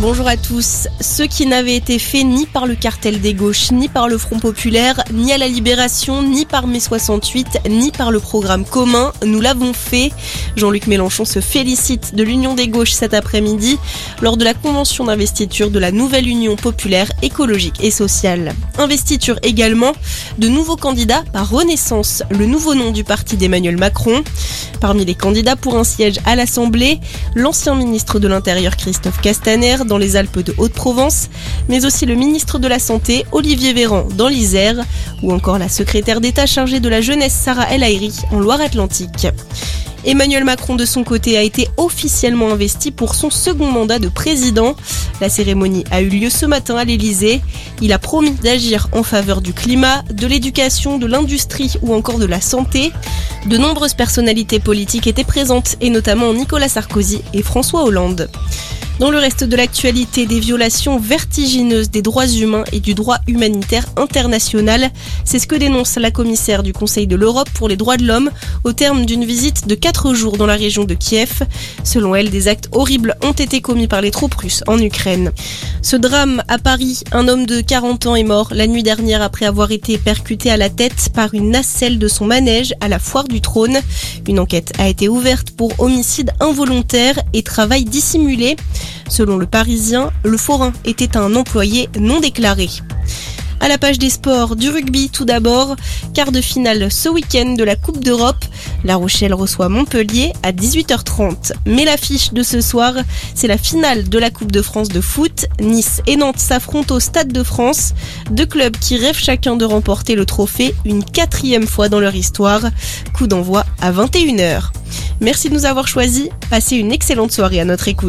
Bonjour à tous. Ce qui n'avait été fait ni par le cartel des gauches, ni par le Front populaire, ni à la Libération, ni par mai 68, ni par le programme commun, nous l'avons fait. Jean-Luc Mélenchon se félicite de l'union des gauches cet après-midi lors de la convention d'investiture de la nouvelle Union populaire écologique et sociale. Investiture également de nouveaux candidats par Renaissance, le nouveau nom du parti d'Emmanuel Macron. Parmi les candidats pour un siège à l'Assemblée, l'ancien ministre de l'Intérieur Christophe Castaner dans les Alpes de Haute-Provence, mais aussi le ministre de la Santé Olivier Véran dans l'Isère, ou encore la secrétaire d'État chargée de la jeunesse Sarah El Haïry en Loire-Atlantique. Emmanuel Macron de son côté a été officiellement investi pour son second mandat de président. La cérémonie a eu lieu ce matin à l'Elysée. Il a promis d'agir en faveur du climat, de l'éducation, de l'industrie ou encore de la santé. De nombreuses personnalités politiques étaient présentes et notamment Nicolas Sarkozy et François Hollande. Dans le reste de l'actualité, des violations vertigineuses des droits humains et du droit humanitaire international. C'est ce que dénonce la commissaire du Conseil de l'Europe pour les droits de l'homme au terme d'une visite de 4 jours dans la région de Kiev. Selon elle, des actes horribles ont été commis par les troupes russes en Ukraine. Ce drame à Paris, un homme de 40 ans est mort la nuit dernière après avoir été percuté à la tête par une nacelle de son manège à la foire du trône. Une enquête a été ouverte pour homicide involontaire et travail dissimulé. Selon le Parisien, le forain était un employé non déclaré. À la page des sports, du rugby tout d'abord, quart de finale ce week-end de la Coupe d'Europe. La Rochelle reçoit Montpellier à 18h30. Mais l'affiche de ce soir, c'est la finale de la Coupe de France de foot. Nice et Nantes s'affrontent au Stade de France. Deux clubs qui rêvent chacun de remporter le trophée une quatrième fois dans leur histoire. Coup d'envoi à 21h. Merci de nous avoir choisis. Passez une excellente soirée à notre écoute.